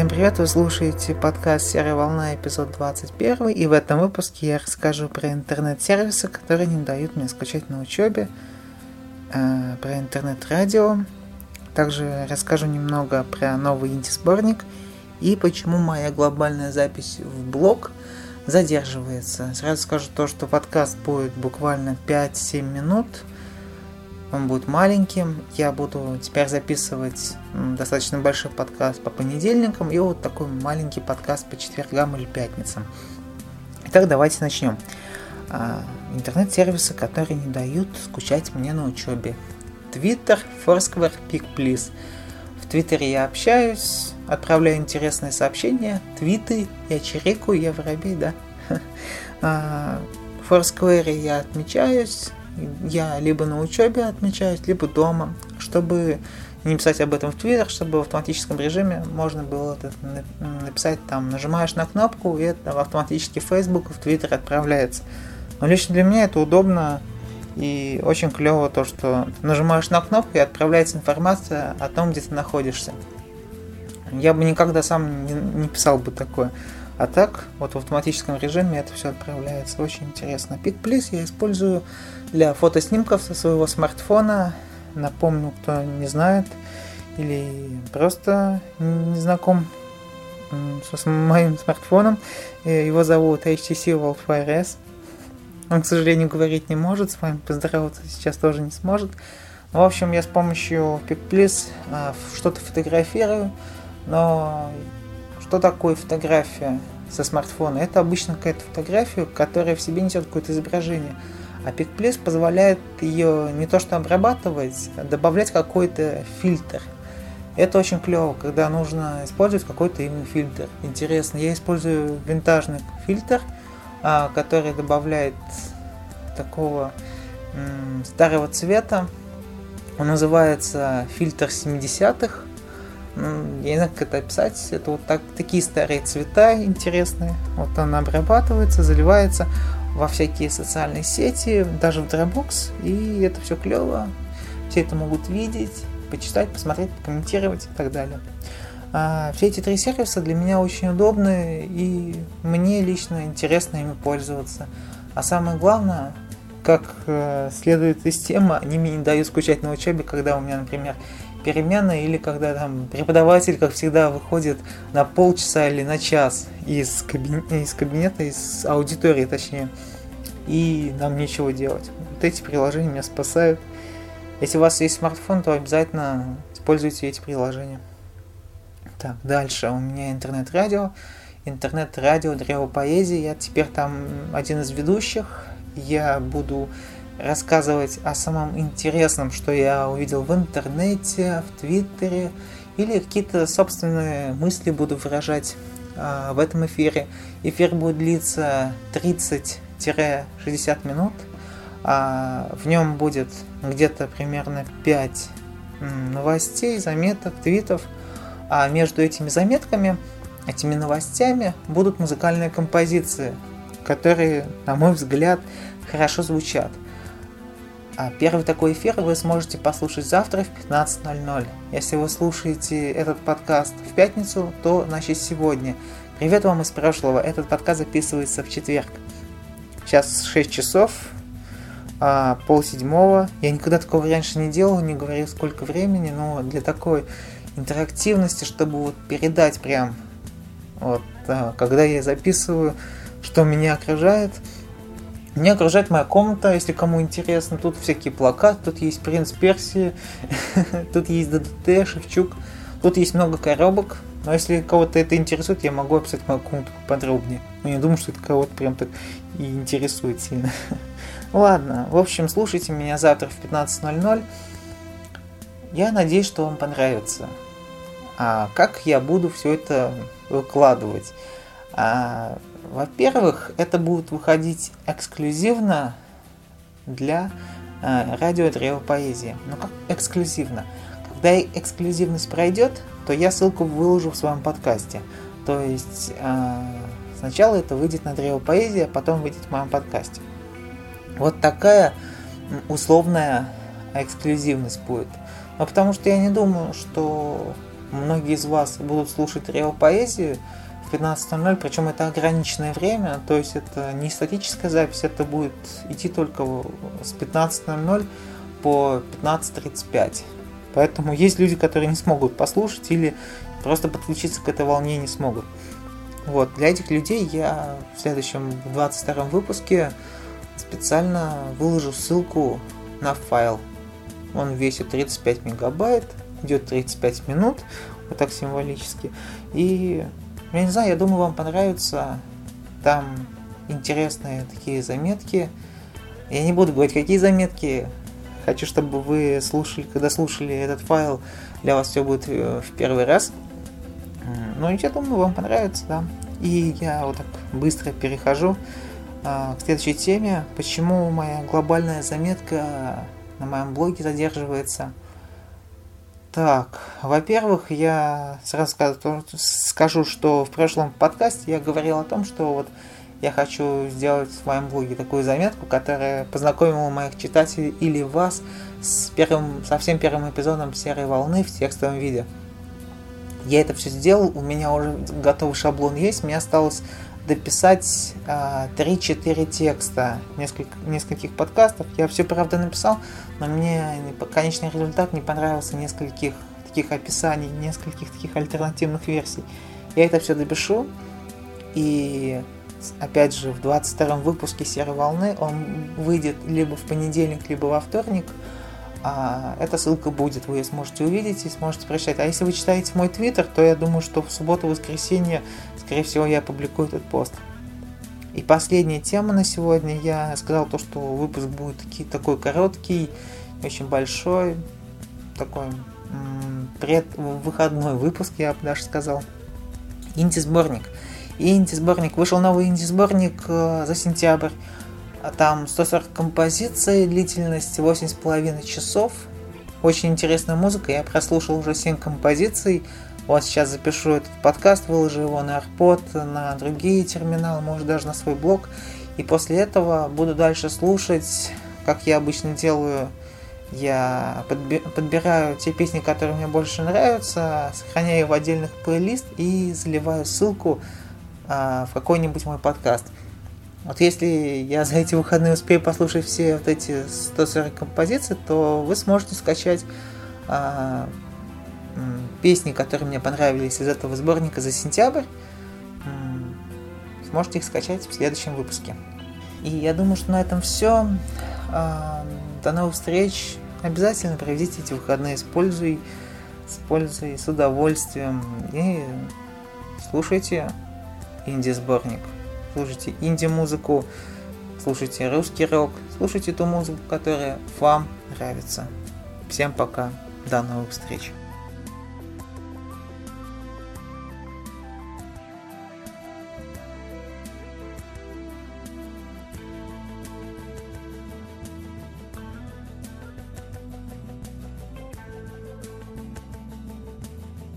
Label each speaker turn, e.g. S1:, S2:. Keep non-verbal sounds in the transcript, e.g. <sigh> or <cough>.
S1: Всем привет, вы слушаете подкаст «Серая волна», эпизод 21, и в этом выпуске я расскажу про интернет-сервисы, которые не дают мне скачать на учебе, э, про интернет-радио, также расскажу немного про новый инди-сборник и почему моя глобальная запись в блог задерживается. Сразу скажу то, что подкаст будет буквально 5-7 минут – он будет маленьким. Я буду теперь записывать достаточно большой подкаст по понедельникам и вот такой маленький подкаст по четвергам или пятницам. Итак, давайте начнем. А, интернет-сервисы, которые не дают скучать мне на учебе. Twitter, Foursquare, PicPlease. В Твиттере я общаюсь, отправляю интересные сообщения, твиты, я чирикаю, я воробей, да. <laughs> А, в Foursquare я отмечаюсь, я либо на учебе отмечаюсь, либо дома, чтобы не писать об этом в Твиттер, чтобы в автоматическом режиме можно было это написать там, нажимаешь на кнопку, и это автоматически в Facebook в Твиттер отправляется. Но лично для меня это удобно и очень клево то, что нажимаешь на кнопку и отправляется информация о том, где ты находишься. Я бы никогда сам не писал бы такое. А так, вот в автоматическом режиме это все отправляется. Очень интересно. PicPlease я использую для фотоснимков со своего смартфона. Напомню, кто не знает или просто не знаком с моим смартфоном. Э, его зовут HTC Wildfire S. Он, к сожалению, говорить не может, с вами поздороваться сейчас тоже не сможет. Ну, в общем, я с помощью PicPlease а, что-то фотографирую, но что такое фотография со смартфона? Это обычно какая-то фотография, которая в себе несет какое-то изображение. А PicPlease позволяет ее не то что обрабатывать, а добавлять какой-то фильтр. Это очень клево, когда нужно использовать какой-то именно фильтр. Интересно, я использую винтажный фильтр, а, который добавляет такого старого цвета. Он называется фильтр 70-х. Ну, я не знаю, как это описать. Это вот так, такие старые цвета интересные. Вот он обрабатывается, заливается во всякие социальные сети, даже в Dropbox. И это все клево. Все это могут видеть, почитать, посмотреть, комментировать и так далее. А, все эти три сервиса для меня очень удобны, и мне лично интересно ими пользоваться. А самое главное, как э, следует из темы, они мне не дают скучать на учебе, когда у меня, например, перемена или когда там преподаватель, как всегда, выходит на полчаса или на час из, кабинета, из кабинета, из аудитории точнее, и нам нечего делать. Вот эти приложения меня спасают. Если у вас есть смартфон, то обязательно используйте эти приложения. Так, дальше у меня интернет-радио. Интернет-радио Древо Поэзии. Я теперь там один из ведущих. Я буду рассказывать о самом интересном, что я увидел в интернете, в Твиттере, или какие-то собственные мысли буду выражать э, в этом эфире. Эфир будет длиться 30-60 минут. А в нем будет где-то примерно 5 новостей, заметок, твитов. А между этими заметками, этими новостями будут музыкальные композиции, которые, на мой взгляд, хорошо звучат. А первый такой эфир вы сможете послушать завтра в 15.00. Если вы слушаете этот подкаст в пятницу, то значит сегодня. Привет вам из прошлого. Этот подкаст записывается в четверг. Сейчас 6 часов, а, пол седьмого. Я никогда такого раньше не делал, не говорил сколько времени, но для такой интерактивности, чтобы вот передать прям, вот, а, когда я записываю, что меня окружает – меня окружает моя комната, если кому интересно. Тут всякие плакаты, тут есть принц Персии, <laughs> тут есть ДДТ, Шевчук, тут есть много коробок. Но если кого-то это интересует, я могу описать мою комнату подробнее. Но не думаю, что это кого-то прям так и интересует сильно. <laughs> Ладно, в общем, слушайте меня завтра в 15.00. Я надеюсь, что вам понравится. А как я буду все это выкладывать? А, во-первых, это будет выходить эксклюзивно для э, радио Древо Поэзии. Но как эксклюзивно? Когда эксклюзивность пройдет, то я ссылку выложу в своем подкасте. То есть э, сначала это выйдет на Древо Поэзии, а потом выйдет в моем подкасте. Вот такая условная эксклюзивность будет. Но потому что я не думаю, что многие из вас будут слушать реал поэзию 15.00, причем это ограниченное время, то есть это не статическая запись, это будет идти только с 15.00 по 15.35. Поэтому есть люди, которые не смогут послушать или просто подключиться к этой волне не смогут. Вот, для этих людей я в следующем, в 22 выпуске специально выложу ссылку на файл. Он весит 35 мегабайт, идет 35 минут, вот так символически. И я не знаю, я думаю, вам понравится. Там интересные такие заметки. Я не буду говорить, какие заметки. Хочу, чтобы вы слушали, когда слушали этот файл, для вас все будет э, в первый раз. Ну, я думаю, вам понравится, да. И я вот так быстро перехожу а, к следующей теме. Почему моя глобальная заметка на моем блоге задерживается? Так, во-первых, я сразу скажу, что в прошлом подкасте я говорил о том, что вот я хочу сделать в своем блоге такую заметку, которая познакомила моих читателей или вас с первым, совсем первым эпизодом серой волны в текстовом виде. Я это все сделал, у меня уже готовый шаблон есть, мне осталось дописать а, 3-4 текста несколько, нескольких подкастов. Я все, правда, написал, но мне конечный результат не понравился нескольких таких описаний, нескольких таких альтернативных версий. Я это все допишу, и опять же в 22 выпуске «Серой волны» он выйдет либо в понедельник, либо во вторник – а, эта ссылка будет, вы ее сможете увидеть и сможете прочитать. А если вы читаете мой твиттер, то я думаю, что в субботу-воскресенье, скорее всего, я опубликую этот пост. И последняя тема на сегодня. Я сказал то, что выпуск будет такой короткий, очень большой, такой предвыходной выпуск, я бы даже сказал. Инди-сборник. Инди-сборник. Вышел новый инди-сборник э, за сентябрь. Там 140 композиций, длительность 8,5 часов. Очень интересная музыка, я прослушал уже 7 композиций. Вот сейчас запишу этот подкаст, выложу его на AirPod, на другие терминалы, может даже на свой блог. И после этого буду дальше слушать, как я обычно делаю. Я подбираю те песни, которые мне больше нравятся, сохраняю в отдельных плейлист и заливаю ссылку а, в какой-нибудь мой подкаст. Вот если я за эти выходные успею послушать все вот эти 140 композиций, то вы сможете скачать а, песни, которые мне понравились из этого сборника за сентябрь. Сможете их скачать в следующем выпуске. И я думаю, что на этом все. А, до новых встреч. Обязательно проведите эти выходные с пользой, с удовольствием. И слушайте инди-сборник слушайте инди-музыку, слушайте русский рок, слушайте ту музыку, которая вам нравится. Всем пока, до новых встреч.